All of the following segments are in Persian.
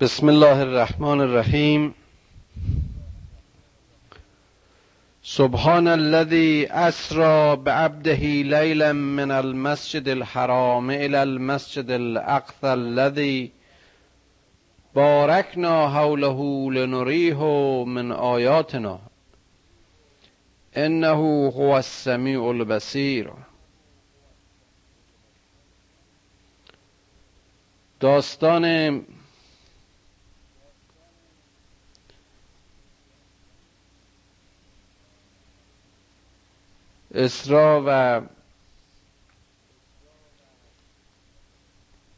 بسم الله الرحمن الرحیم. سبحان الذي اسرى بعبده ليلا من المسجد الحرام الى المسجد الاقصى الذي باركنا حوله لنريه من آیاتنا. انه هو السمیع البصیر. داستان اسرا و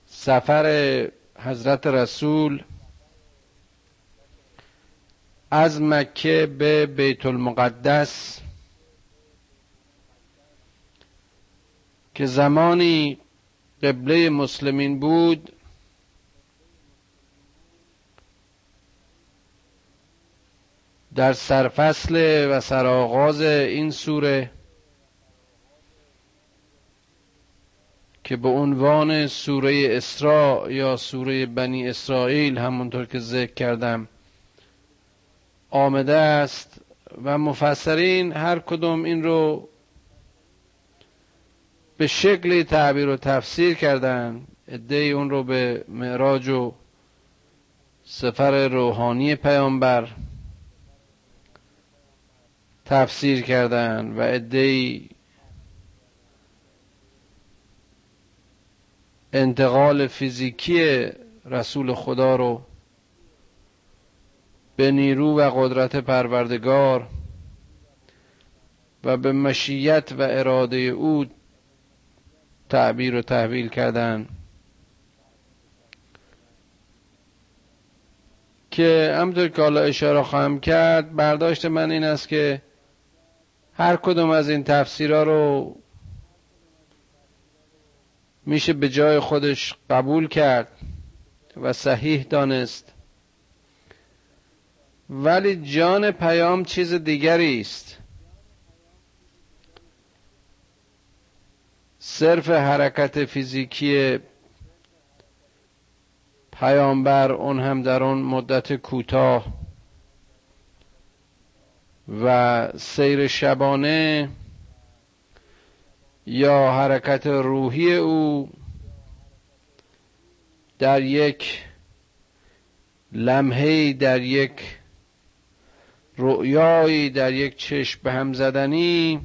سفر حضرت رسول از مکه به بیت المقدس که زمانی قبله مسلمین بود در سرفصل و سرآغاز این سوره که به عنوان سوره اسراء یا سوره بنی اسرائیل همونطور که ذکر کردم آمده است و مفسرین هر کدوم این رو به شکلی تعبیر و تفسیر کردن. ادهی اون رو به معراج و سفر روحانی پیامبر تفسیر کردن و ادهی انتقال فیزیکی رسول خدا رو به نیرو و قدرت پروردگار و به مشیت و اراده او تعبیر و تحویل کردن که همطور که حالا اشاره خواهم کرد برداشت من این است که هر کدوم از این تفسیرها رو میشه به جای خودش قبول کرد و صحیح دانست. ولی جان پیام چیز دیگری است. صرف حرکت فیزیکی پیامبر اون هم در اون مدت کوتاه و سیر شبانه یا حرکت روحی او در یک لمحه در یک رؤیایی در یک چشم به هم زدنی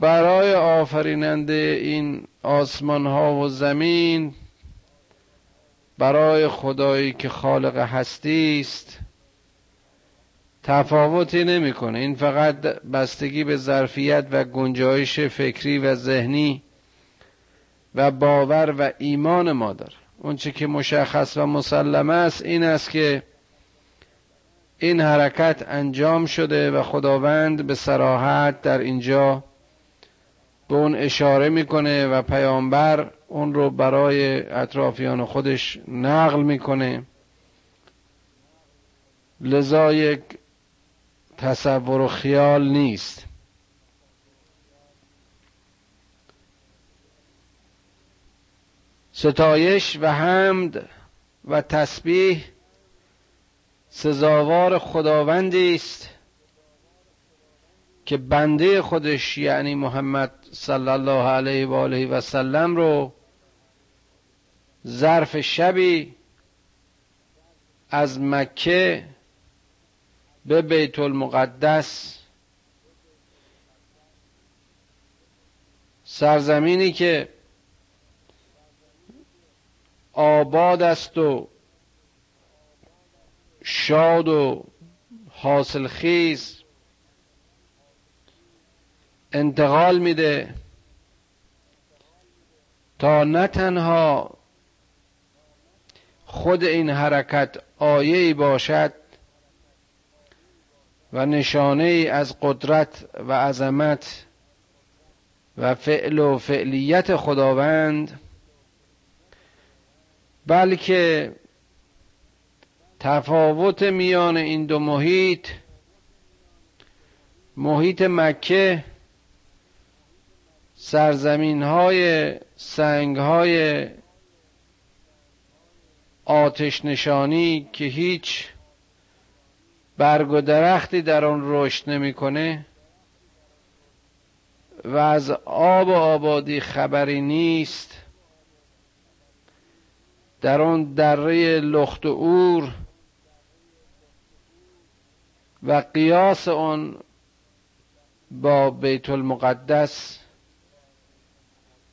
برای آفریننده این آسمان ها و زمین برای خدایی که خالق هستی است. تفاوتی نمی‌کنه. این فقط بستگی به ظرفیت و گنجایش فکری و ذهنی و باور و ایمان ما داره. اونچه که مشخص و مسلمه است این است که این حرکت انجام شده و خداوند به سراحت در اینجا به اون اشاره می‌کنه و پیامبر اون رو برای اطرافیان خودش نقل می‌کنه. لذا یک تصور و خیال نیست. ستایش و حمد و تسبیح سزاوار خداوندی است که بنده خودش یعنی محمد صلی الله علیه و آله و سلم رو ظرف شبی از مکه به بیت المقدس. سرزمینی که آباد است و شاد و حاصل خیز انتقال میده تا نه تنها خود این حرکت آیه باشد و نشانه از قدرت و عظمت و فعل و فعلیت خداوند بلکه تفاوت میان این دو محیط محیط مکه سرزمین های سنگ های آتش نشانی که هیچ برگ و درختی در آن رشد نمی‌کنه و از آب و آبادی خبری نیست. در آن دره لخت و اور و قیاس آن با بیت المقدس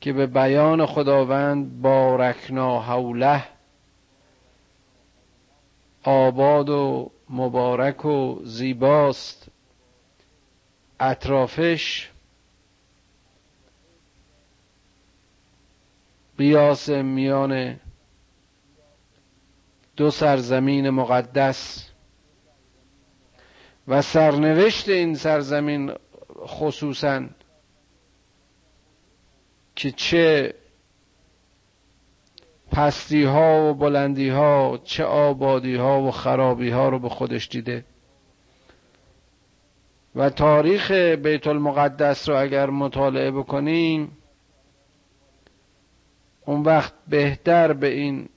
که به بیان خداوند بارکنا حوله آباد و مبارک و زیباست. اطرافش قیاس میان دو سرزمین مقدس و سرنوشت این سرزمین خصوصا که چه پستی ها و بلندی ها چه آبادی ها و خرابی ها رو به خودش دیده. و تاریخ بیت المقدس رو اگر مطالعه بکنیم اون وقت بهتر به این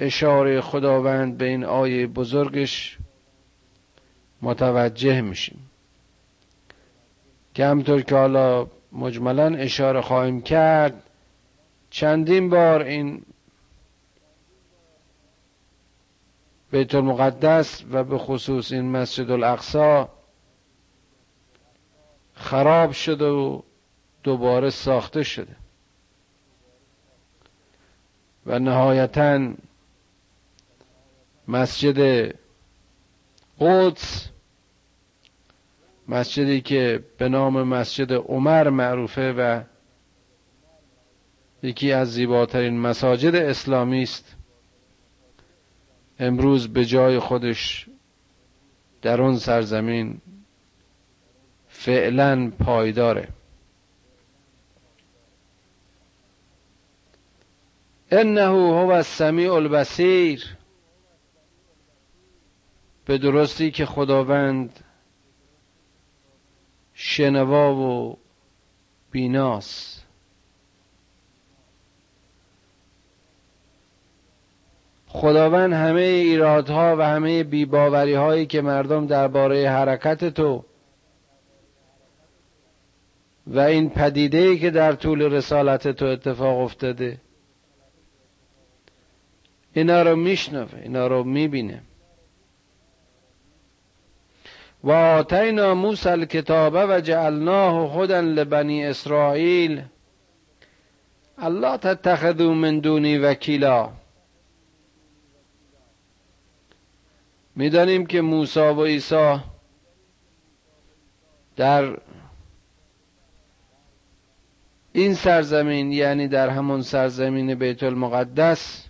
اشاره خداوند به این آیه بزرگش متوجه میشیم. که همطور که حالا مجملا اشاره خواهیم کرد چندین بار این بیت المقدس و به خصوص این مسجد الاقصا خراب شده و دوباره ساخته شده. و نهایتا مسجد قدس مسجدی که به نام مسجد عمر معروفه و یکی از زیباترین مساجد اسلامی است. امروز به جای خودش در اون سرزمین فعلا پایداره. انه هو السمیع البصیر. به درستی که خداوند شنوا و بیناس خداوند همه ایرادها و همه بیباوری هایی که مردم درباره حرکت تو و این پدیده که در طول رسالت تو اتفاق افتاده اینا رو میشنوه اینا رو می‌بینه. و آتینا موسی الکتاب و جعلناه هدى لبنی اسرائیل. الله تتخذوا من دونی وکیلا. می‌دانیم که موسی و عیسی در این سرزمین یعنی در همون سرزمین بیت المقدس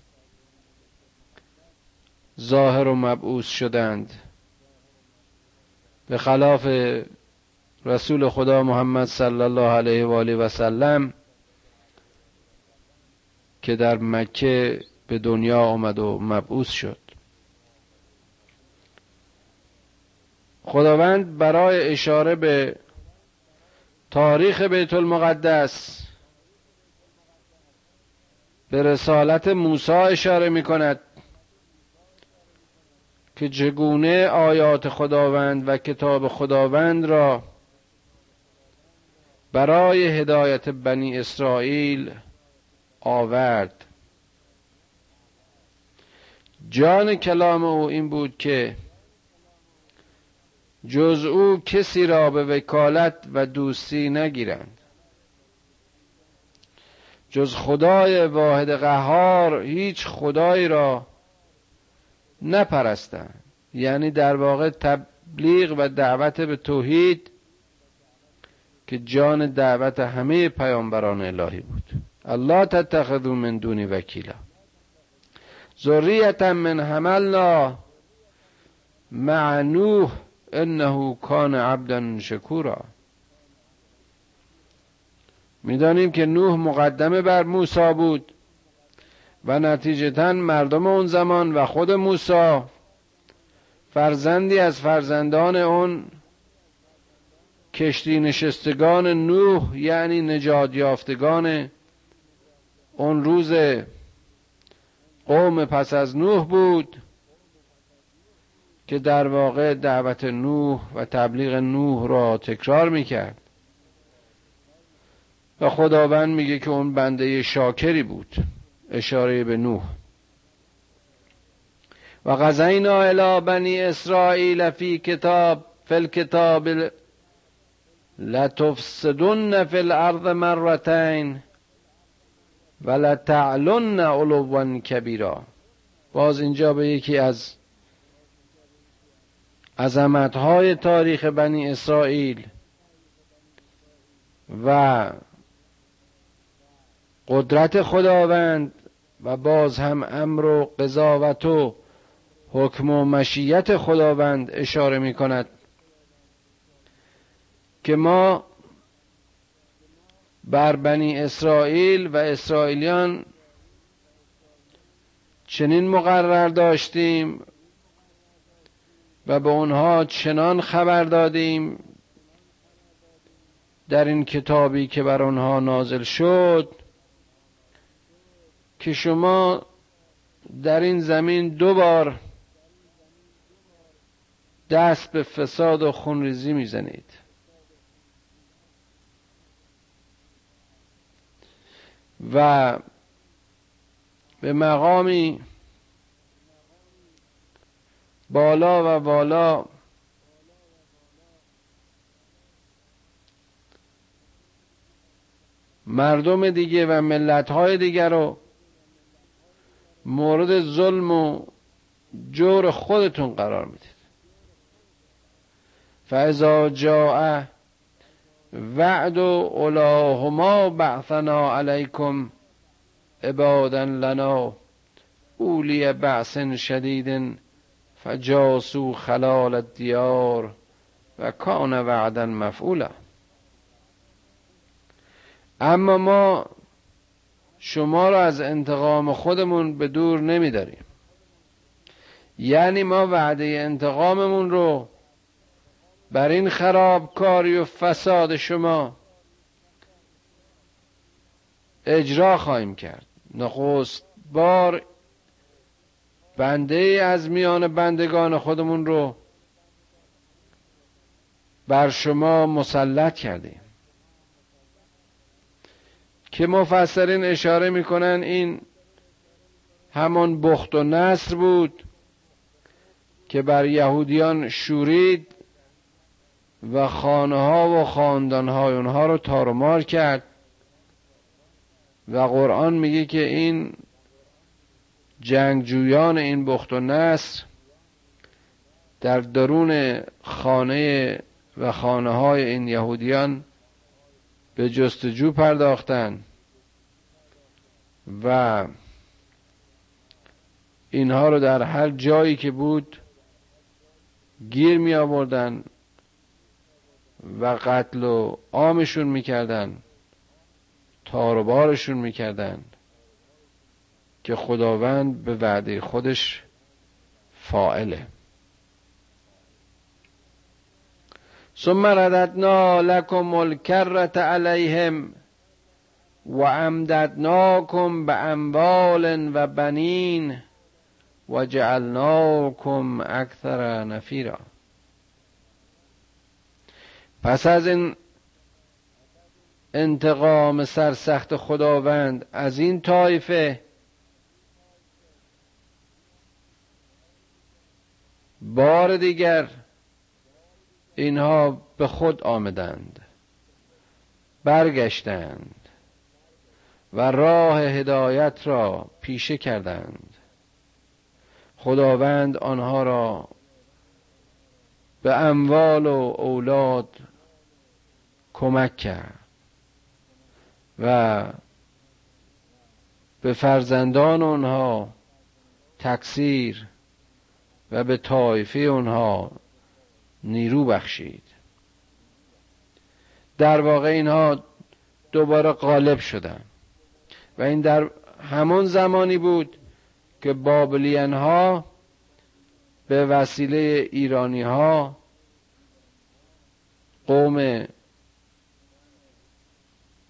ظاهر و مبعوث شدند. به خلاف رسول خدا محمد صلی الله علیه و آله و سلم که در مکه به دنیا آمد و مبعوث شد. خداوند برای اشاره به تاریخ بیت المقدس به رسالت موسی اشاره می کند که چگونه آیات خداوند و کتاب خداوند را برای هدایت بنی اسرائیل آورد. جان کلام او این بود که جز او کسی را به وکالت و دوستی نگیرند. جز خدای واحد قهار هیچ خدایی را نپرستند. یعنی در واقع تبلیغ و دعوت به توحید که جان دعوت همه پیامبران الهی بود. الله تتخذو من دونی وکیلا. ذریتا من حملنا مع نوح انه کان عبدا شکورا. می‌دانیم که نوح مقدمه بر موسی بود و نتیجتا مردم اون زمان و خود موسی فرزندی از فرزندان اون کشتی نشستگان نوح یعنی نجات یافتگان اون روز قوم پس از نوح بود. که در واقع دعوت نوح و تبلیغ نوح را تکرار می‌کرد. و خداوند میگه که اون بنده شاکری بود. اشاره به نوح. و غزینا الى بنی اسرائیل فی کتاب فی الکتاب لتفسدن فی الارض مرتین و لتعلن علوا کبیرا. باز اینجا به یکی از عظمتهای تاریخ بنی اسرائیل و قدرت خداوند و باز هم امر و قضاوت و حکم و مشیت خداوند اشاره می کند که ما بر بنی اسرائیل و اسرائیلیان چنین مقرر داشتیم و به اونها چنان خبر دادیم در این کتابی که بر آنها نازل شد که شما در این زمین دو بار دست به فساد و خونریزی می‌زنید. و به مقامی بالا و بالا. مردم دیگه و ملتهای دیگر رو مورد ظلم و جور خودتون قرار می‌دید. فاذا جاء وعد اولاهما بعثنا علیکم عبادا لنا اولی بعث شدید فجاسو خلال الدیار و کان وعدا مفعولا. اما ما شما را از انتقام خودمون به دور نمیداریم. یعنی ما وعده انتقاممون رو بر این خرابکاری و فساد شما اجرا خواهیم کرد. نخست بار بنده از میان بندگان خودمون رو بر شما مسلط کردیم. که مفسرین اشاره می‌کنن این همان بخت و نصر بود که بر یهودیان شورید و خانه ها و خاندان های اونها رو تارمار کرد. و قرآن میگه که این جنگجویان این بخت و نصر در درون خانه و خانه های این یهودیان به جستجو پرداختن و اینها رو در هر جایی که بود گیر می آوردن و قتل و عامشون می‌کردن تار و بارشون که خداوند به وعده خودش فائله ثم رددنا لكم الكرة عليهم وامددناكم باموال و بنین و جعلناكم اکثر نفیرا. پس از این انتقام سرسخت خداوند از این طایفه بار دیگر اینها به خود آمدند برگشتند و راه هدایت را پیشه کردند. خداوند آنها را به اموال و اولاد کمک کرد و به فرزندان آنها تکثیر و به طایفه اونها نیرو بخشید. در واقع اینها دوباره غالب شدند و این در همون زمانی بود که بابلین ها به وسیله ایرانی ها قوم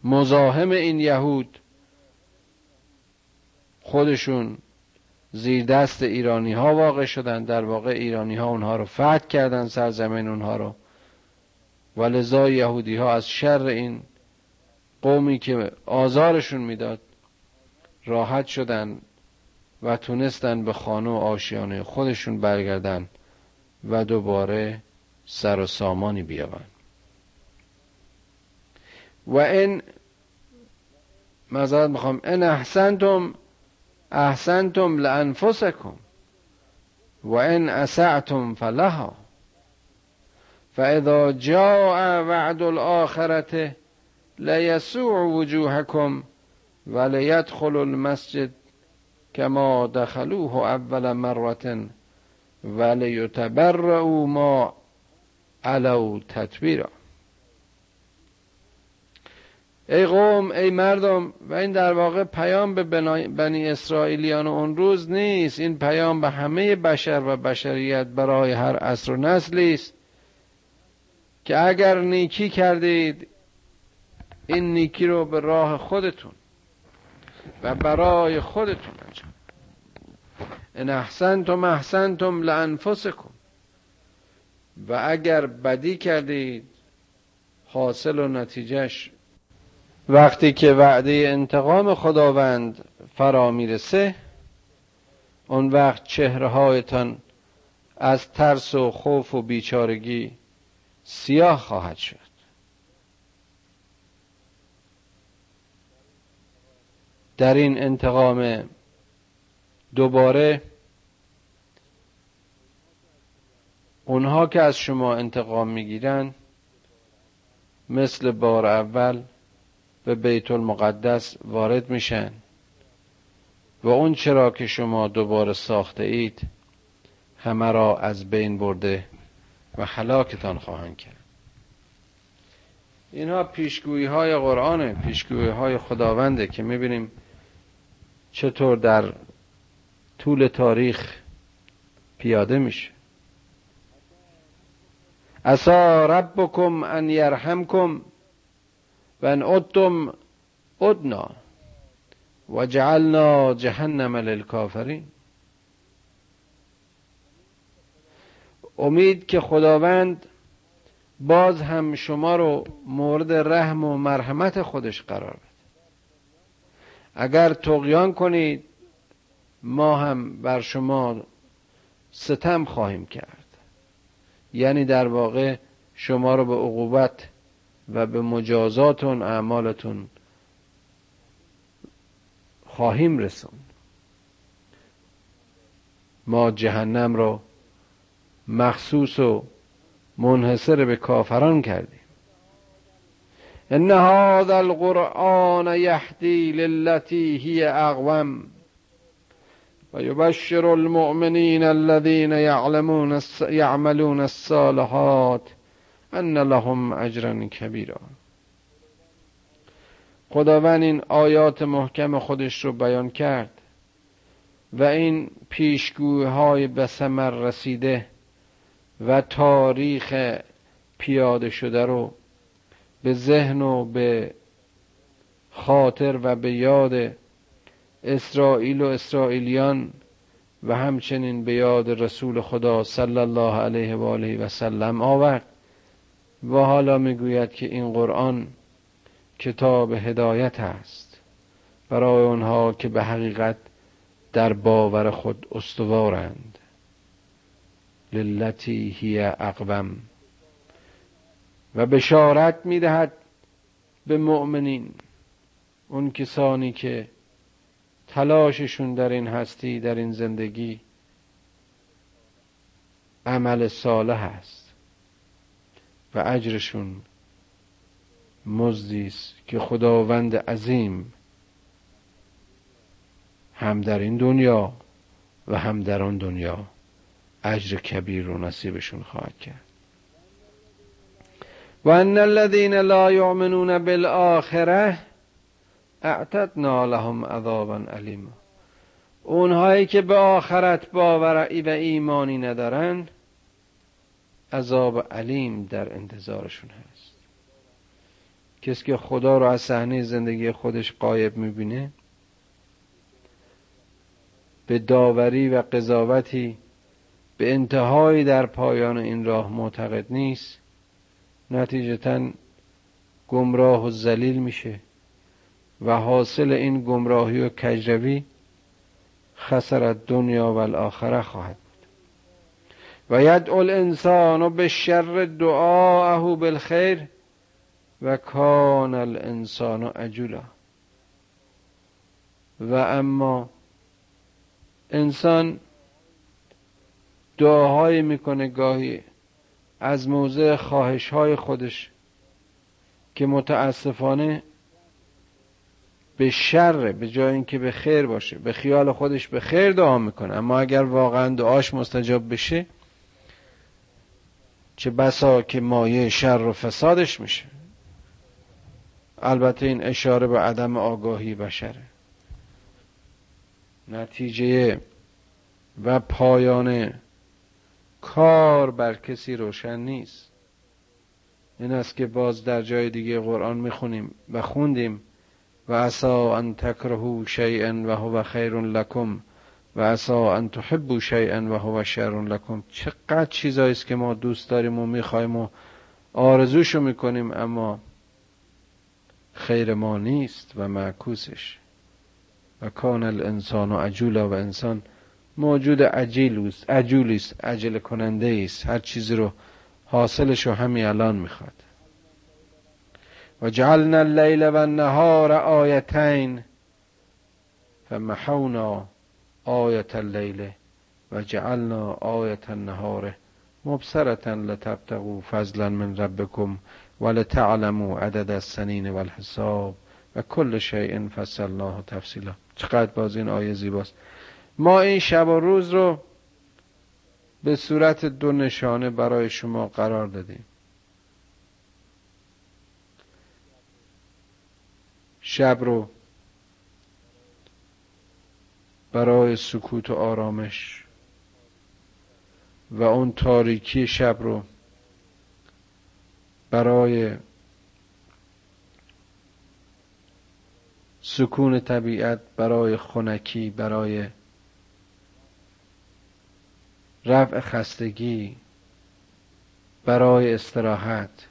مزاحم این یهود خودشون زیر دست ایرانی ها واقع شدن. در واقع ایرانی ها اونها رو فتح کردن سرزمین اونها رو. و لذا یهودی ها از شر این قومی که آزارشون می‌داد راحت شدن و تونستن به خانه و آشیانه خودشون برگردن و دوباره سر و سامانی بیابن. و این مذارت می‌خوام ان احسنتم احسنتم لانفسکم و اسعتم فلها فاذا جاء وعد الاخره لیسوع وجوهکم ولیدخل المسجد کما دخلوه اول مرة ولیتبرعوا ما علو تطبیرا ای قوم ای مردم و این در واقع پیام به بنی اسرائیلیان اون روز نیست. این پیام به همه بشر و بشریت برای هر عصر و نسلی است که اگر نیکی کردید این نیکی رو به راه خودتون و برای خودتون انجام ان احسنتم احسنتم لانفسکم. و اگر بدی کردید حاصل و نتیجهش وقتی که وعده انتقام خداوند فرا می‌رسه اون وقت چهره هایتان از ترس و خوف و بیچارگی سیاه خواهد شد. در این انتقام دوباره اونها که از شما انتقام می‌گیرن مثل بار اول به بیت المقدس وارد میشن. و اون چرا که شما دوباره ساخته اید همه را از بین برده و حلاکتان خواهند کرد. اینها پیشگویی های قرآن پیشگویی های خداونده که می‌بینیم چطور در طول تاریخ پیاده میشه. اسا ربکم ان یرحمکم. و ان ادتم ادنا و جعلنا جهنم للکافرین. امید که خداوند باز هم شما رو مورد رحم و مرحمت خودش قرار بده. اگر تقیان کنید ما هم بر شما ستم خواهیم کرد. یعنی در واقع شما رو به عقوبت و به مجازاتون اعمالتون خواهیم رسون ما جهنم رو مخصوص و منحصر به کافران کردیم. ان هذا القرآن یهدی للتی هی اقوم و یبشر المؤمنین الذین یعملون الصالحات ان لهم اجرا کبیرا. خداوند این آیات محکم خودش رو بیان کرد و این پیشگوهای به ثمر رسیده و تاریخ پیاده شده رو به ذهن و به خاطر و به یاد اسرائیل و اسرائیلیان و همچنین به یاد رسول خدا صلی الله علیه و آله و سلم آورد. و حالا می‌گوید که این قرآن کتاب هدایت است برای آنها که به حقیقت در باور خود استوارند. للتی هی اقوم. و بشارت می‌دهد به مؤمنین. اون کسانی که تلاششون در این هستی در این زندگی عمل صالح است. و اجرشون مزدی است که خداوند عظیم هم در این دنیا و هم در آن دنیا اجر کبیر رو نصیبشون خواهد کرد. و ان الذين لا يؤمنون بالآخره اعتدنا لهم عذابا علیما اونهایی که به آخرت باور و ایمانی ندارن عذاب علیم در انتظارشون هست. کسی که خدا رو از صحنه زندگی خودش قایب می‌بینه به داوری و قضاوتی به انتهای در پایان این راه معتقد نیست. نتیجتا گمراه و ذلیل میشه و حاصل این گمراهی و کجروی خسر دنیا و الاخره خواهد و یدعو الانسان به شر دعاءه بالخیر و کان الانسان عجولا. و اما انسان دعاهایی می‌کنه گاهی از موضع خواهش های خودش که متاسفانه به شر به جای اینکه به خیر باشه به خیال خودش به خیر دعا می‌کنه. اما اگر واقعا دعاش مستجاب بشه چه بسا که مایه شر و فسادش میشه. البته این اشاره به عدم آگاهی بشره. نتیجه و پایان کار بر کسی روشن نیست. این است که باز در جای دیگه قرآن می‌خونیم و خوندیم. و عسا ان تکرهو شیئا و هو خیر لکم. و عسا ان تحبو شیئا و هو شر لکم چقدر چیزایی است که ما دوست داریم و می‌خوایم و آرزوشو می‌کنیم اما خیر ما نیست و معکوسش. و کان الانسان و عجولا و انسان موجود عجیل است عجول است عجل کننده است. هر چیزی رو حاصلش رو همین الان می‌خواد. و جعلنا اللیل و النهار آیتین. فمحونا آیت اللیل و جعلنا آیت النهار مبصرة لتبتغوا فضلا من ربکم ولتعلموا عدد السنین والحساب و کل شیء فصلناه تفصیلا. چقدر باز این آیه زیباست. ما این شب و روز رو به صورت دو نشانه برای شما قرار دادیم. شب رو برای سکوت و آرامش. و اون تاریکی شب رو برای سکون طبیعت برای خونکی برای رفع خستگی برای استراحت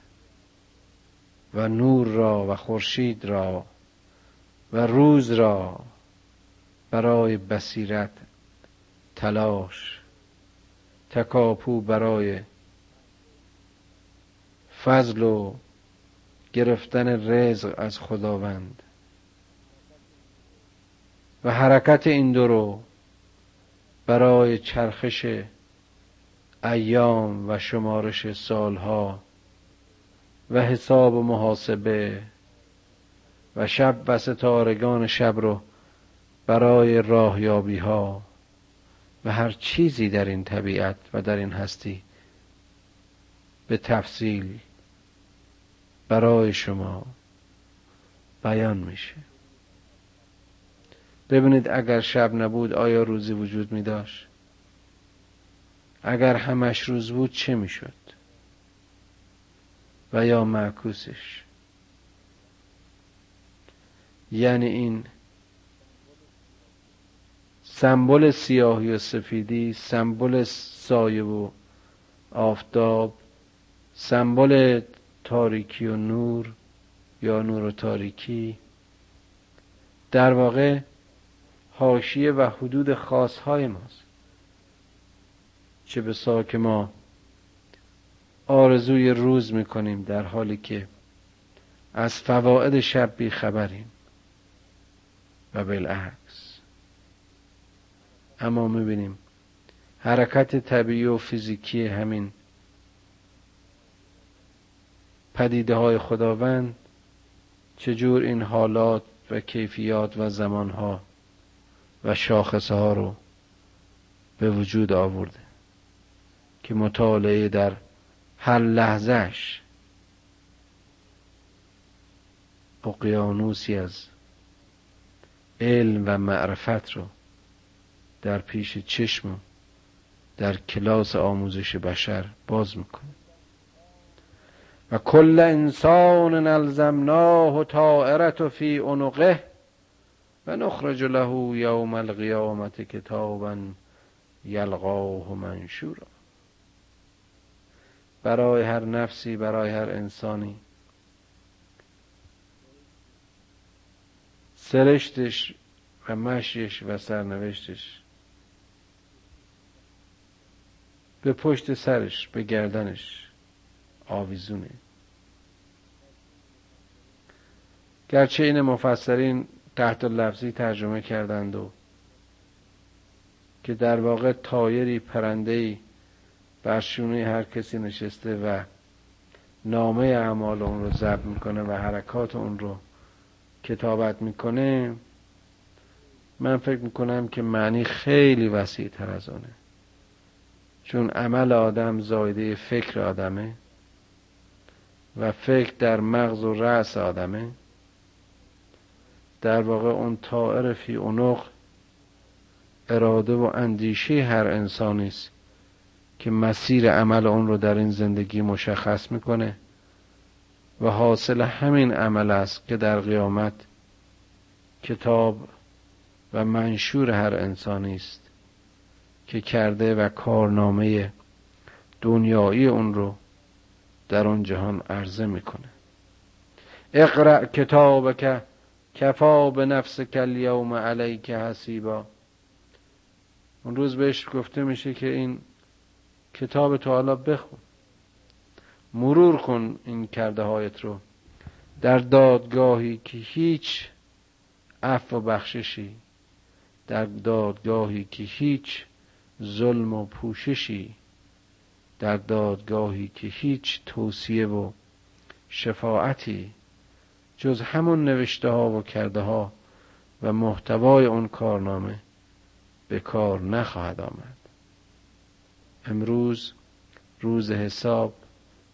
و نور را و خورشید را و روز را برای بصیرت تلاش. تکاپو برای فضل و گرفتن رزق از خداوند. و حرکت این دو رو برای چرخش ایام و شمارش سالها و حساب و محاسبه و شب و ستارگان شب رو برای راهیابی ها و هر چیزی در این طبیعت و در این هستی به تفصیل برای شما بیان میشه. ببینید اگر شب نبود آیا روزی وجود می داشت؟ اگر همش روز بود چه می شد؟ و یا معکوسش؟ یعنی این سمبل سیاهی و سفیدی سمبل سایه و آفتاب سمبل تاریکی و نور یا نور و تاریکی. در واقع حاشیه و حدود خاص های ماست چه به که ما آرزوی روز می‌کنیم در حالی که از فواید شب بی خبریم و بالعکس. اما می‌بینیم حرکت طبیعی و فیزیکی همین پدیده های خداوند چجور این حالات و کیفیات و زمانها و شاخصه ها رو به وجود آورده که مطالعه در هر لحظهش اقیانوسی از علم و معرفت رو در پیش چشم در کلاس آموزش بشر باز می‌کنه. و کل انسان الزمناه طائرت فی عنقه و نخرج له یوم القیامت کتابا یلقاه منشورا. برای هر نفسی برای هر انسانی سرشتش و مشیش و سرنوشتش به پشت سرش به گردنش. آویزونه. گرچه این مفسرین تحت لفظی ترجمه کردند و که در واقع تایری پرندهی بر شونه هر کسی نشسته و نامه اعمال اون رو ضبط می‌کنه و حرکات اون رو کتابت می‌کنه من فکر می‌کنم که معنی خیلی وسیع تر از اونه. چون عمل آدم زایده فکر آدمه و فکر در مغز و رأس آدمه در واقع اون طائر فی اونق اراده و اندیشه هر انسانی است که مسیر عمل اون رو در این زندگی مشخص می‌کنه و حاصل همین عمل است که در قیامت کتاب و منشور هر انسانی است. که کرده و کارنامه دنیایی اون رو در اون جهان عرضه می‌کنه. اقرأ کتابک کفا به نفس کل یوم علیک حسیبا. اون روز بهش گفته میشه که این کتاب تو حالا بخون. مرور کن این کرده هایت رو در دادگاهی که هیچ عفو و بخششی در دادگاهی که هیچ ظلم و پوششی در دادگاهی که هیچ توصیه و شفاعتی جز همون نوشته ها و کرده ها و محتوای اون کارنامه به کار نخواهد آمد. امروز روز حساب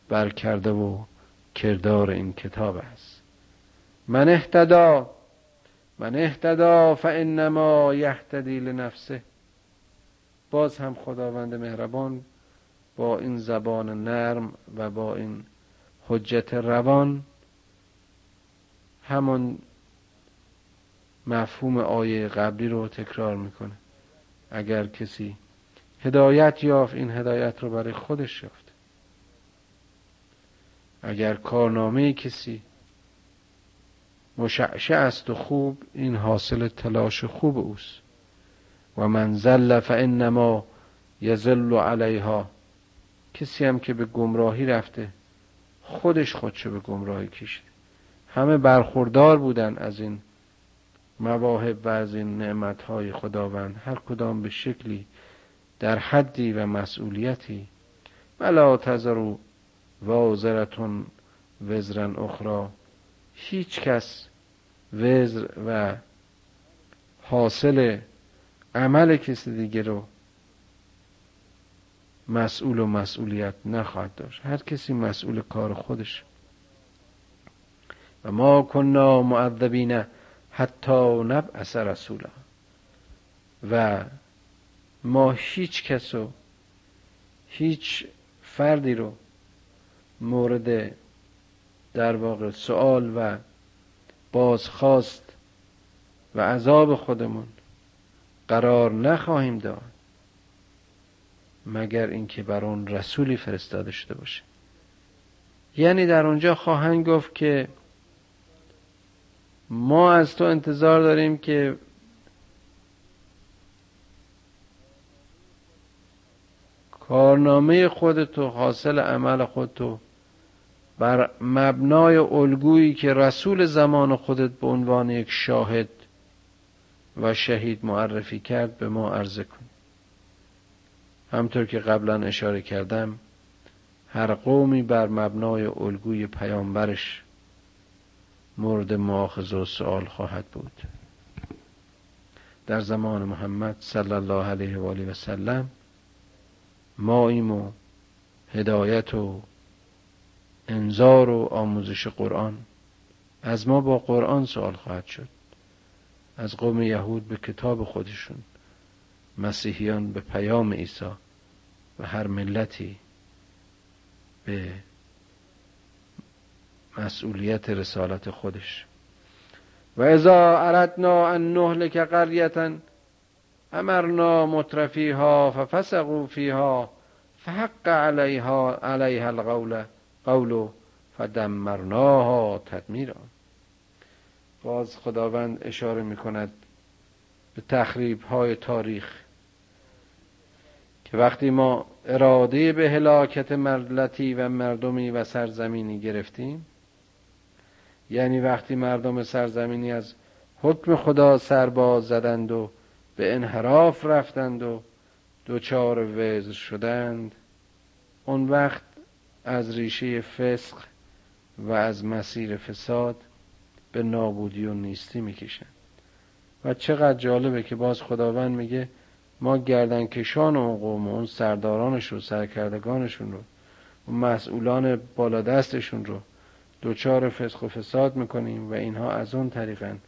بر کرده و کردار این کتاب است. من اهتدا من اهتدا فانما یهتدی لنفسه. باز هم خداوند مهربان با این زبان نرم و با این حجت روان همون مفهوم آیه قبلی رو تکرار می‌کنه. اگر کسی هدایت یافت این هدایت رو برای خودش یافت. اگر کارنامه کسی مشعشع است و خوب این حاصل تلاش خوب اوست. و من زل فانما یزل علیها کسی هم که به گمراهی رفته خودش خودشو به گمراهی کشید همه برخوردار بودن از این مواهب و از این نعمتهای خداوند. هر کدام به شکلی در حدی و مسئولیتی. ولا تذرو وازرتون وزرن اخرى. هیچ کس وزر و حاصل عمل کسی دیگه رو مسئول و مسئولیت نخواهد داشت. هر کسی مسئول کار خودش. و ما کنا معذبین حتی نبعث رسولا. و ما هیچ کس و هیچ فردی رو مورد در واقع سوال و بازخواست و عذاب خودمون قرار نخواهیم داد مگر اینکه بر اون رسولی فرستاده شده باشه. یعنی در اونجا خواهند گفت که ما از تو انتظار داریم که کارنامه خودتو حاصل عمل خودتو بر مبنای الگویی که رسول زمان خودت به عنوان یک شاهد و شهید معرفی کرد به ما عرضه کن. همطور که قبلا اشاره کردم هر قومی بر مبنای الگوی پیامبرش مورد مؤاخذه و سوال خواهد بود. در زمان محمد صلی الله علیه و آله و سلم ما و هدایت و انذار و آموزش قرآن از ما با قرآن سوال خواهد شد. از قوم یهود به کتاب خودشون مسیحیان به پیام عیسی و هر ملتی به مسئولیت رسالت خودش. و ازا اردنا ان نهلک قریتا امرنا مترفیها ففسقوا فیها فحق علیها علیها القول قول فدمرناها تدمیرا. باز خداوند اشاره می کند به تخریب های تاریخ که وقتی ما اراده به هلاکت ملتی و مردمی و سرزمینی گرفتیم یعنی وقتی مردم سرزمینی از حکم خدا سرباز زدند و به انحراف رفتند و دوچار وزر شدند اون وقت از ریشه فسق و از مسیر فساد به نابودی و نیستی می‌کشند و چقدر جالبه که باز خداوند میگه ما گردن کشان اون قوم اون سردارانش رو سرکردگانشون رو اون مسئولان بالا دستشون رو دوچار فسق و فساد می‌کنیم و اینها از اون طریقن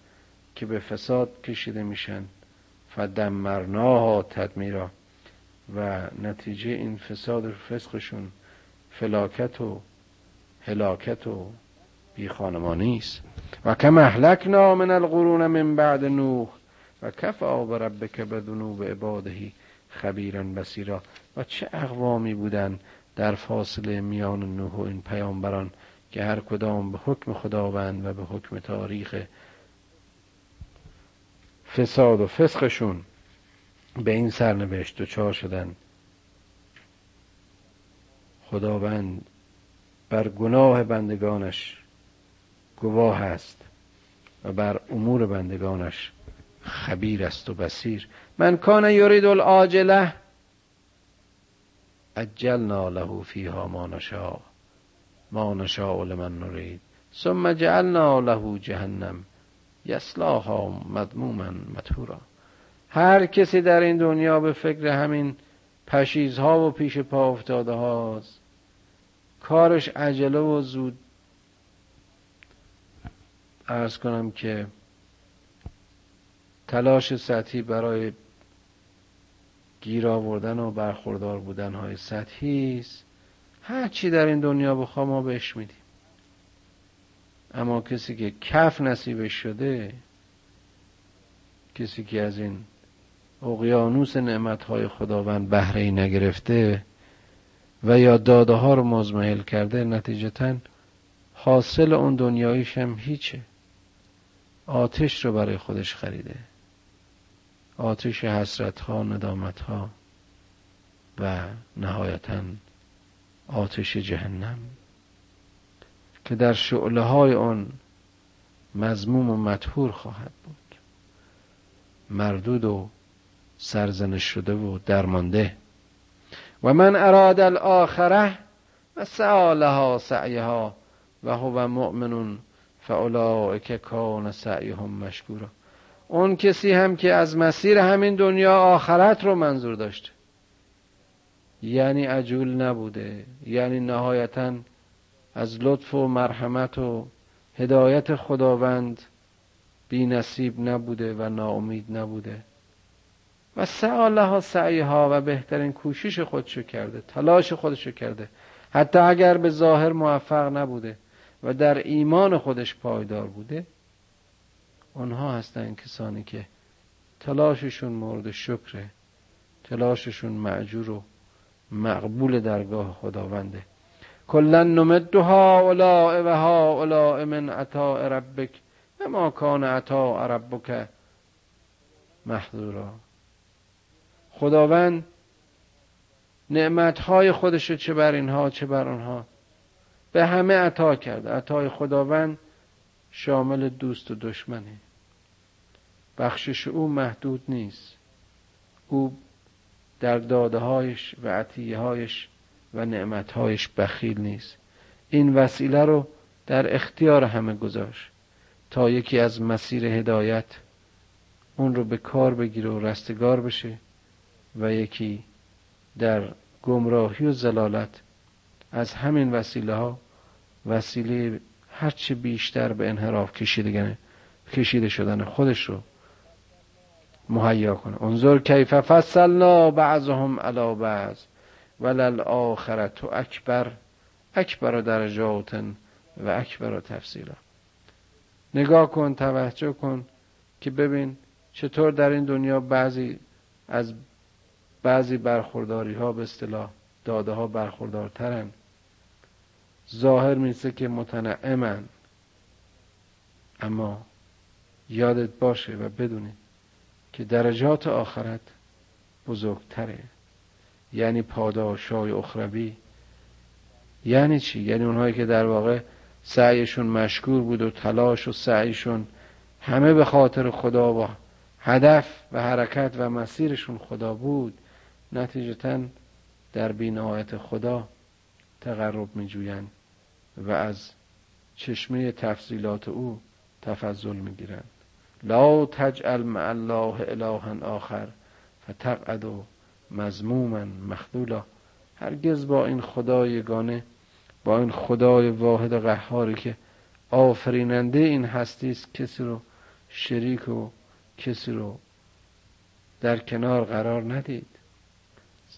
که به فساد کشیده میشن. فدمرناها تدمیرا. و نتیجه این فساد و فسقشون فلاکت و هلاکت و بی خانمانی است. و کم اهلکنا من القرون من بعد نوح. و کفا بربک بدنوب عبادهی خبیرا بسیرا و چه اقوامی بودن در فاصله میان نوح و این پیامبران که هر کدام به حکم خداوند و به حکم تاریخ فساد و فسقشون به این سرنوشت دچار شدن. خداوند بر گناه بندگانش گواه است و بر امور بندگانش خبیر است و بسیر من کان یرید العاجله اجلنا له فیها ما نشاء ما نشاء لمن نرید. ثم جعلنا له جهنم یسلاها مدموما مدهورا هر کسی در این دنیا به فکر همین پشیزها و پیش پا افتاده هاست کارش عجله و زود ارز کنم که تلاش سطحی برای گیر آوردن و برخوردار بودن های سطحی است. هر چی در این دنیا بخوا ما بهش میدیم. اما کسی که کف نصیبش شده کسی که از این اقیانوس های خداوند بهره نگرفته و یا داده ها رو مزمحل کرده نتیجتا حاصل اون دنیایش هم هیچه. آتش رو برای خودش خریده. آتش حسرت ها ندامت ها و نهایتا آتش جهنم. که در شعله های آن مزموم و مدهور خواهد بود. مردود و سرزنش شده و درمانده. و من اراد الاخره و سعالها سعیها و هو مؤمن فاولئک کان سعیهم مشکورا. اون کسی هم که از مسیر همین دنیا آخرت رو منظور داشته. یعنی عجول نبوده یعنی نهایتا از لطف و مرحمت و هدایت خداوند بی نصیب نبوده و ناامید نبوده. و سعالها سعیها و بهترین کوشش خودشو کرده تلاش خودشو کرده. حتی اگر به ظاهر موفق نبوده. و در ایمان خودش پایدار بوده اونها هستن کسانی که تلاششون مورد شکره تلاششون معجور و مقبول درگاه خداونده. کلا نمد هؤلاء و هؤلاء من عطاء ربک و ما کان عطاء ربک محظورا خداوند نعمتهای خودش رو چه بر اینها چه بر آنها به همه عطا کرده. عطای خداوند شامل دوست و دشمنه. بخشش او محدود نیست. او در داده هایش و عطیه هایش و نعمت هایش بخیل نیست. این وسیله رو در اختیار همه گذاشت تا یکی از مسیر هدایت اون رو به کار بگیره و رستگار بشه و یکی در گمراهی و زلالت از همین وسیله ها وسیله هرچه بیشتر به انحراف کشیده کشیده شدن خودش رو مهیا کنه. انظر کیف فصلنا بعضهم علی بعض ولل آخرت اکبر اکبر درجات و اکبر تفصیلا. نگاه کن توجه کن که ببین چطور در این دنیا بعضی از بعضی برخورداری ها به اصطلاح داده ها برخوردارترن. ظاهر میسه که متنعمن. اما یادت باشه و بدونی که درجات آخرت بزرگتره. یعنی پاداشای اخروی. یعنی چی؟ یعنی اونهایی که در واقع سعیشون مشکور بود و تلاش و سعیشون همه به خاطر خدا و هدف و حرکت و مسیرشون خدا بود نتیجتا در بینایت خدا تقرب می جوین و از چشمه تفضیلات او تفضل می گیرند لا تجعل مع الله الها آخر فتقعد مزموما مخذولا. هرگز با این خدای یگانه با این خدای واحد قهاری که آفریننده این هستی است کسی رو شریک و کسی رو در کنار قرار ندید.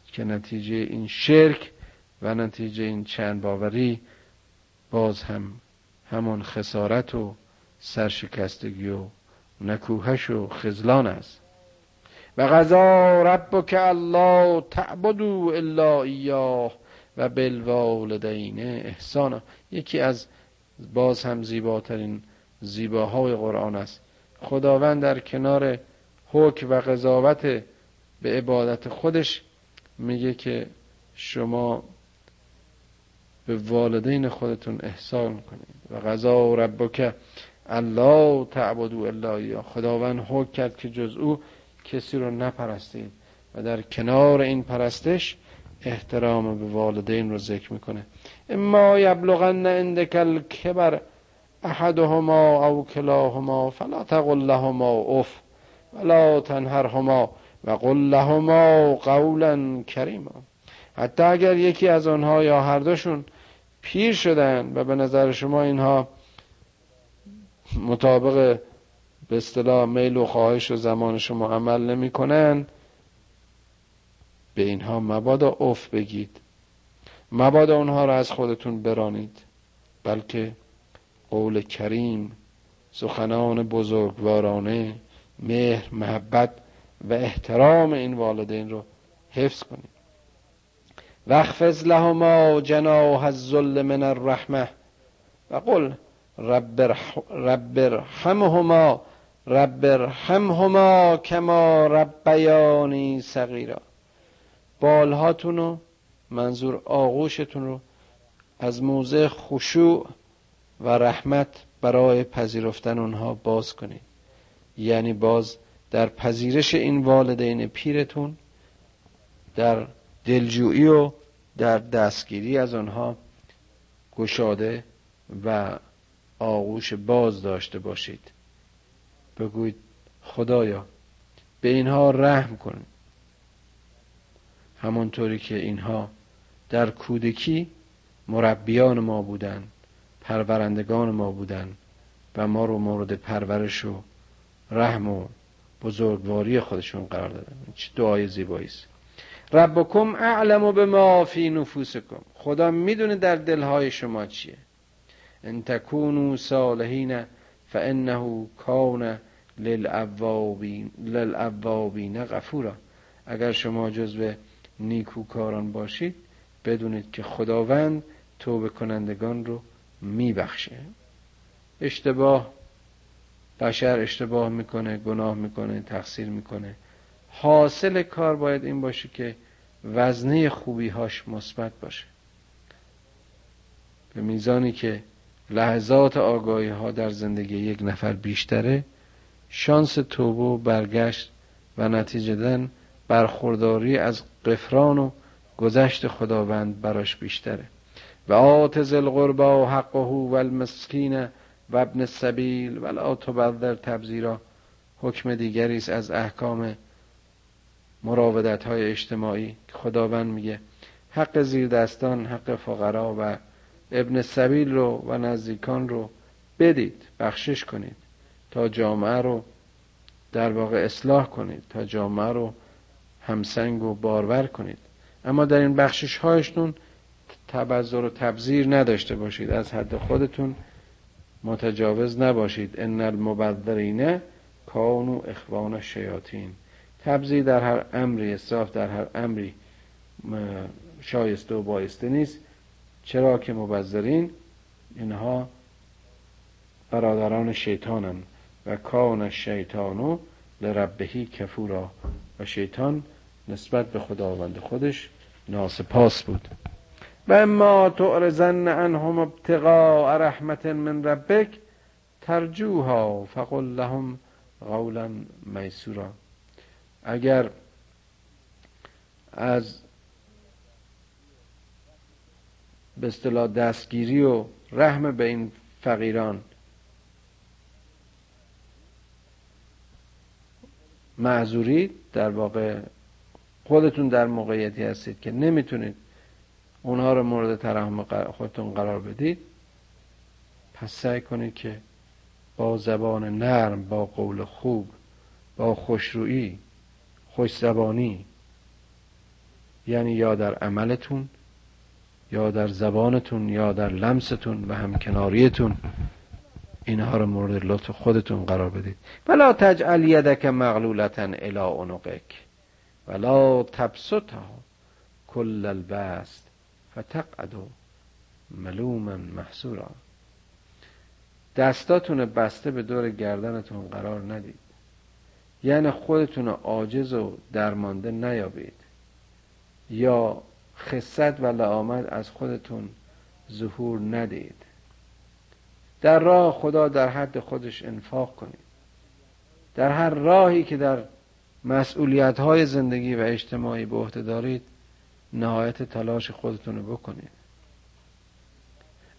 که نتیجه این شرک و نتیجه این چند باوری باز هم همون خسارت و سرشکستگی و نکوهش و خزلان است. و غذا ربک الله تعبدو الا ایاه و بالوالدین احسانا. یکی از باز هم زیباترین زیباهای قرآن است. خداوند در کنار حکم و قضاوت به عبادت خودش میگه که شما به والدین خودتون احسان کنید. و غذا ربک الله تعبدو الا خداوند حکم کرد که جز او کسی رو نپرستید. و در کنار این پرستش احترام به والدین رو ذکر می‌کنه. اما یبلغن عندک الکبر احدهما او کلاهما فلا تقل لهما اف ولا تنهرهما و قل لهما قولا کریما. حتی اگر یکی از آنها یا هر دوشون پیر شدن و به نظر شما اینها مطابق به اصطلاح میل و خواهش و زمان شما عمل نمی‌کنن به اینها مبادا اوف بگید. مبادا اونها را از خودتون برانید. بلکه قول کریم سخنان بزرگوارانه مهر محبت و احترام این والدین رو حفظ کنید. وخفز لهما جناح الذل من الرحمه و قل رب ارحمهما رب ارحمهما کما ربیانی صغیرا. بالهاتون رو منظور آغوشتون رو از موضع خشوع و رحمت برای پذیرفتن اونها باز کنید. یعنی باز در پذیرش این والدین پیرتون در دلجویی و در دستگیری از آنها گشاده و آغوش باز داشته باشید. بگویید خدایا به اینها رحم کن همانطوری که اینها در کودکی مربیان ما بودند پرورندگان ما بودند و ما رو مورد پرورش و رحم و بزرگواری خودشون قرار دادن. چه دعای زیبایی است. ربکم اعلم به ما فی نفوسکم. خدا می‌دونه در دلهای شما چیه. ان تکونوا صالحین فانه کان للعوابین للعوابین غفورا. اگر شما جزو نیکوکاران باشید بدونید که خداوند توبه کنندگان رو میبخشه. اشتباه بشر اشتباه می‌کنه گناه می‌کنه تقصیر می‌کنه. حاصل کار باید این باشه که وزنه خوبی هاش مثبت باشه. به میزانی که لحظات آگاهی ها در زندگی یک نفر بیشتره شانس توبه و برگشت و نتیجه برخورداری از قفران و گذشت خداوند براش بیشتره. و آت ذل قربا و حقه و المسکین و ابن السبیل و لا تبذر تبذیرا حکم دیگری است از احکام مراودت های اجتماعی خداوند میگه حق زیر دستان حق فقرا و ابن سبیل رو و نزدیکان رو بدید بخشش کنید تا جامعه رو در واقع اصلاح کنید تا جامعه رو همسنگ و بارور کنید. اما در این بخشش هایشتون تبذر و تبذیر نداشته باشید از حد خودتون متجاوز نباشید. ان المبذرین کانو اخوان شیاطین تبذی در هر امری اصراف در هر امری شایسته و بایسته نیست. چرا که مبذرین اینها برادران شیطانن و کان شیطانو لربهی کفورا. و شیطان نسبت به خداوند خودش ناسپاس بود. و اما تعرضن عنهم ابتغاء رحمت من ربک ترجوها فقل لهم قولا میسورا. اگر از به اصطلاح دستگیری و رحم به این فقیران معذورید در واقع خودتون در موقعیتی هستید که نمی‌تونید اونها رو مورد ترحم خودتون قرار بدید پس سعی کنید که با زبان نرم با قول خوب با خوشرویی خوش زبانی یعنی یا در عملتون یا در زبانتون یا در لمستون و همکناریتون اینها رو مورد لطف خودتون قرار بدید. ولا تجعل یدک مغلولتا الى عنقک ولا تبسطها کل البست فتقعد ملوما محصورا. دستاتون بسته به دور گردنتون قرار ندید. یعنی خودتون عاجز و درمانده نیابید. یا خصت و لعامت از خودتون ظهور ندید. در راه خدا در حد خودش انفاق کنید. در هر راهی که در مسئولیت های زندگی و اجتماعی به عهده دارید نهایت تلاش خودتون رو بکنید.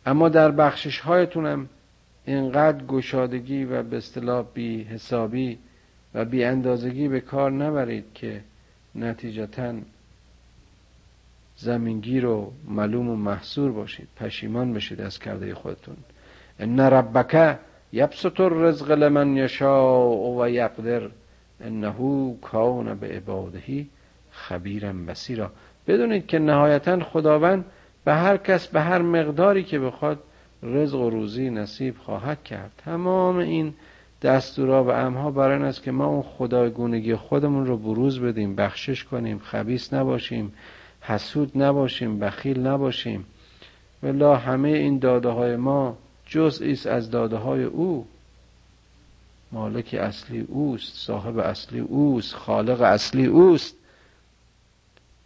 اما در بخشش هایتون هم اینقدر گشادگی و به اصطلاح بی حسابی و بی اندازگی به کار نبرید که نتیجتا زمینگیر و معلوم و محصور باشید پشیمان بشید از کرده خودتون. ان ربک یبسط الرزق لمن یشاء و یقدر انه کان به عباده خبیرا بسیرا بدونید که نهایتا خداوند به هر کس به هر مقداری که بخواد رزق و روزی نصیب خواهد کرد. تمام این دستورا و امها برای این است که ما اون خدایگونگی خودمون رو بروز بدیم بخشش کنیم خبیس نباشیم حسود نباشیم بخیل نباشیم. ولا همه این داده های ما جزئی است از داده های او. مالک اصلی اوست صاحب اصلی اوست خالق اصلی اوست.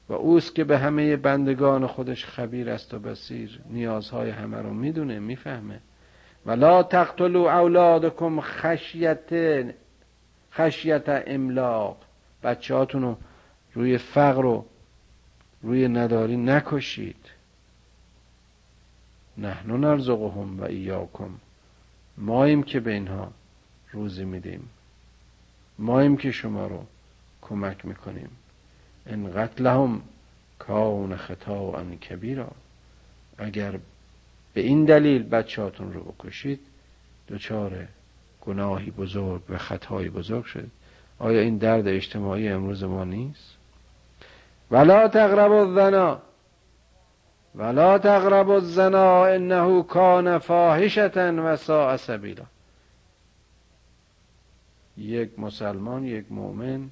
و اوست که به همه بندگان خودش خبیر است و بسیر نیازهای همه رو می‌دونه می‌فهمه. ولا تقتلوا اولادکم خشیت خشیت املاق. بچه رو روی فقر و روی نداری نکشید. نحنو نرزقهم و ایاکم. ماییم که به اینها روزی میدیم. ماییم که شما رو کمک می‌کنیم. ان قتلهم کان خطا ان کبیرا. اگر به این دلیل بچهاتون رو بکشید. دچار گناهی بزرگ و خطایی بزرگ شد آیا این درد اجتماعی امروز ما نیست؟ ولا تقرب الزنا. ولا تقرب الزنا انه کان فاحشتا و ساء سبیلا. یک مسلمان یک مؤمن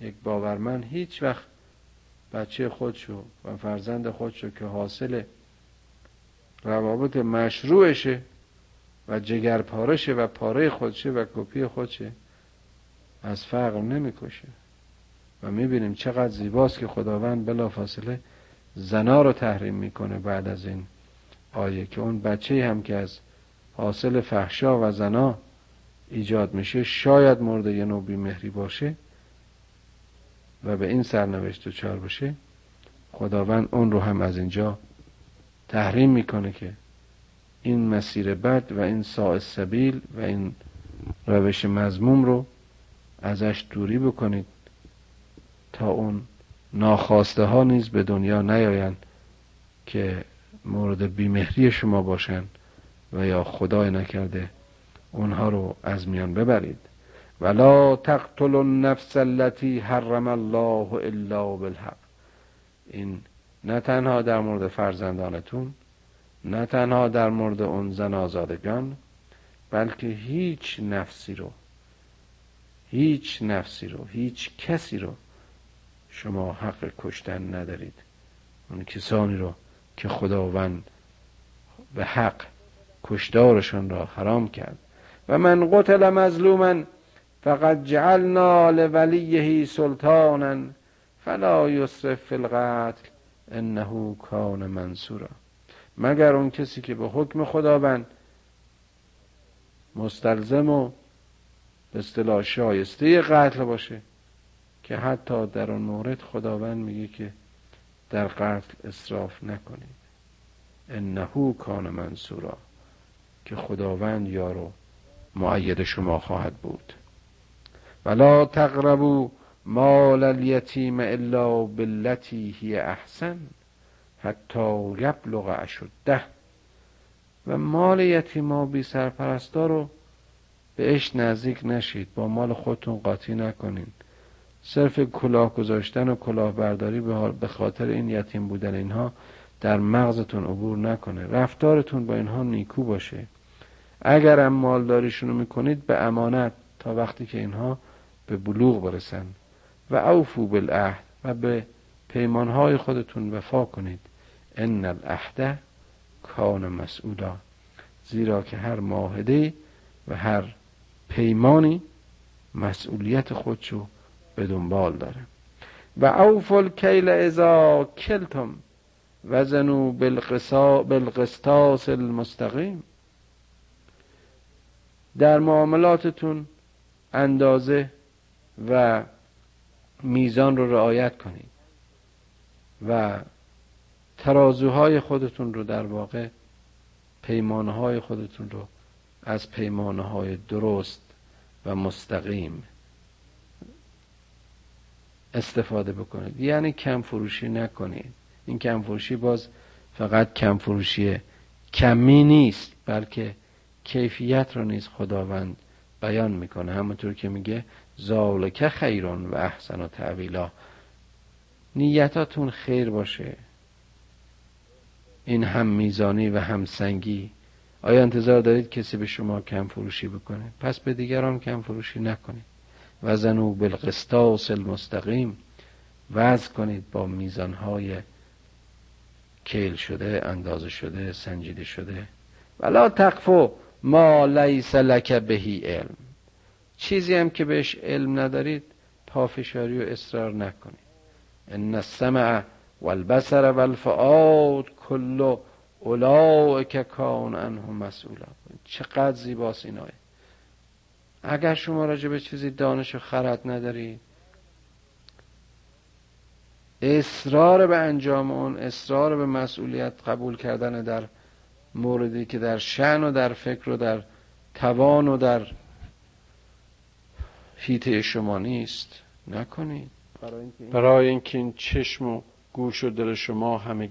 یک باورمند هیچ وقت بچه خودشو و فرزند خودشو که حاصل روابط مشروعشه و جگر پارشه و پاره خودشه و کپی خودشه. از فقر نمی‌کشه. و می‌بینیم چقدر زیباست که خداوند بلا فاصله زنا رو تحریم می‌کنه بعد از این آیه که اون بچه هم که از حاصل فحشا و زنا ایجاد میشه شاید مورد یه نوع بیمهری باشه و به این سرنوشت دچار بشه. خداوند اون رو هم از اینجا تحریم می‌کنه که این مسیر بد و این ساع سبیل و این روش مزموم رو ازش دوری بکنید تا اون ناخواسته ها نیز به دنیا نیایند که مورد بیمهری شما باشند و یا خدای نکرده اونها رو از میان ببرید. ولا تقتل النفس التي حرم الله الا بالحق. این نه تنها در مورد فرزندانتون نه تنها در مورد اون زن آزادگان بلکه هیچ نفسی رو هیچ نفسی رو هیچ کسی رو شما حق کشتن ندارید. اون کسانی رو که خداوند به حق کشدارشان را حرام کرد. و من قتل مظلوما فقط جعلنا لولیه سلطانا فلا یسرف فی القتل. انه کان منصورا. مگر اون کسی که به حکم خداوند مستلزم و به اصطلاح شایسته قتل باشه که حتی در آن مورد خداوند میگه که در قتل اصراف نکنید. انه کان منصورا که خداوند یارو معید شما خواهد بود. ولا تقربوا مال الیتیم الا بالتي هی احسن حتی یبلغ اشده. و مال یتیما بی سرپرستا رو بهش نزدیک نشید. با مال خودتون قاطی نکنین. صرف کلاه گذاشتن و کلاه برداری به خاطر این یتیم بودن اینها در مغزتون عبور نکنه. رفتارتون با اینها نیکو باشه. اگر هم مالداریشونو می‌کنید به امانت تا وقتی که اینها به بلوغ برسن. و اوفو بالعهد و به پیمانهای خودتون وفا کنید. ان العهد کان مسئولا زیرا که هر معاهده و هر پیمانی مسئولیت خودشو به دنبال داره. و اوفل کیل ازا کلتم وزنو بالقسطاس المستقیم. در معاملاتتون اندازه و میزان رو رعایت کنید و ترازوهای خودتون رو در واقع پیمانهای خودتون رو از پیمانهای درست و مستقیم استفاده بکنید. یعنی کم فروشی نکنید. این کم فروشی باز فقط کم فروشی کمی نیست بلکه کیفیت رو نیز خداوند بیان می‌کنه. همونطور که میگه زالک خیرون و احسن و تعویلا نیتاتون خیر باشه. این هم میزانی و هم سنگی. آیا انتظار دارید کسی به شما کم فروشی بکنه؟ پس به دیگران کم فروشی نکنید. وزنو بالقسطاس المستقیم. وزن کنید با میزانهای کیل شده اندازه شده سنجیده شده. ولا تقفو ما لیس لک بهی علم. چیزی هم که بهش علم ندارید پافشاری و اصرار نکنید. ان السمع والبصر والفؤاد کل که کان عنه مسئولا. چقدر زیباست این آیه. اگر شما راجع به چیزی دانش و خرد ندارید اصرار به انجام اون اصرار به مسئولیت قبول کردن در موردی که در شن و در فکر و در توان و در هیته شما نیست. نکنید. برای اینکه این چشم و گوش و دل شما همه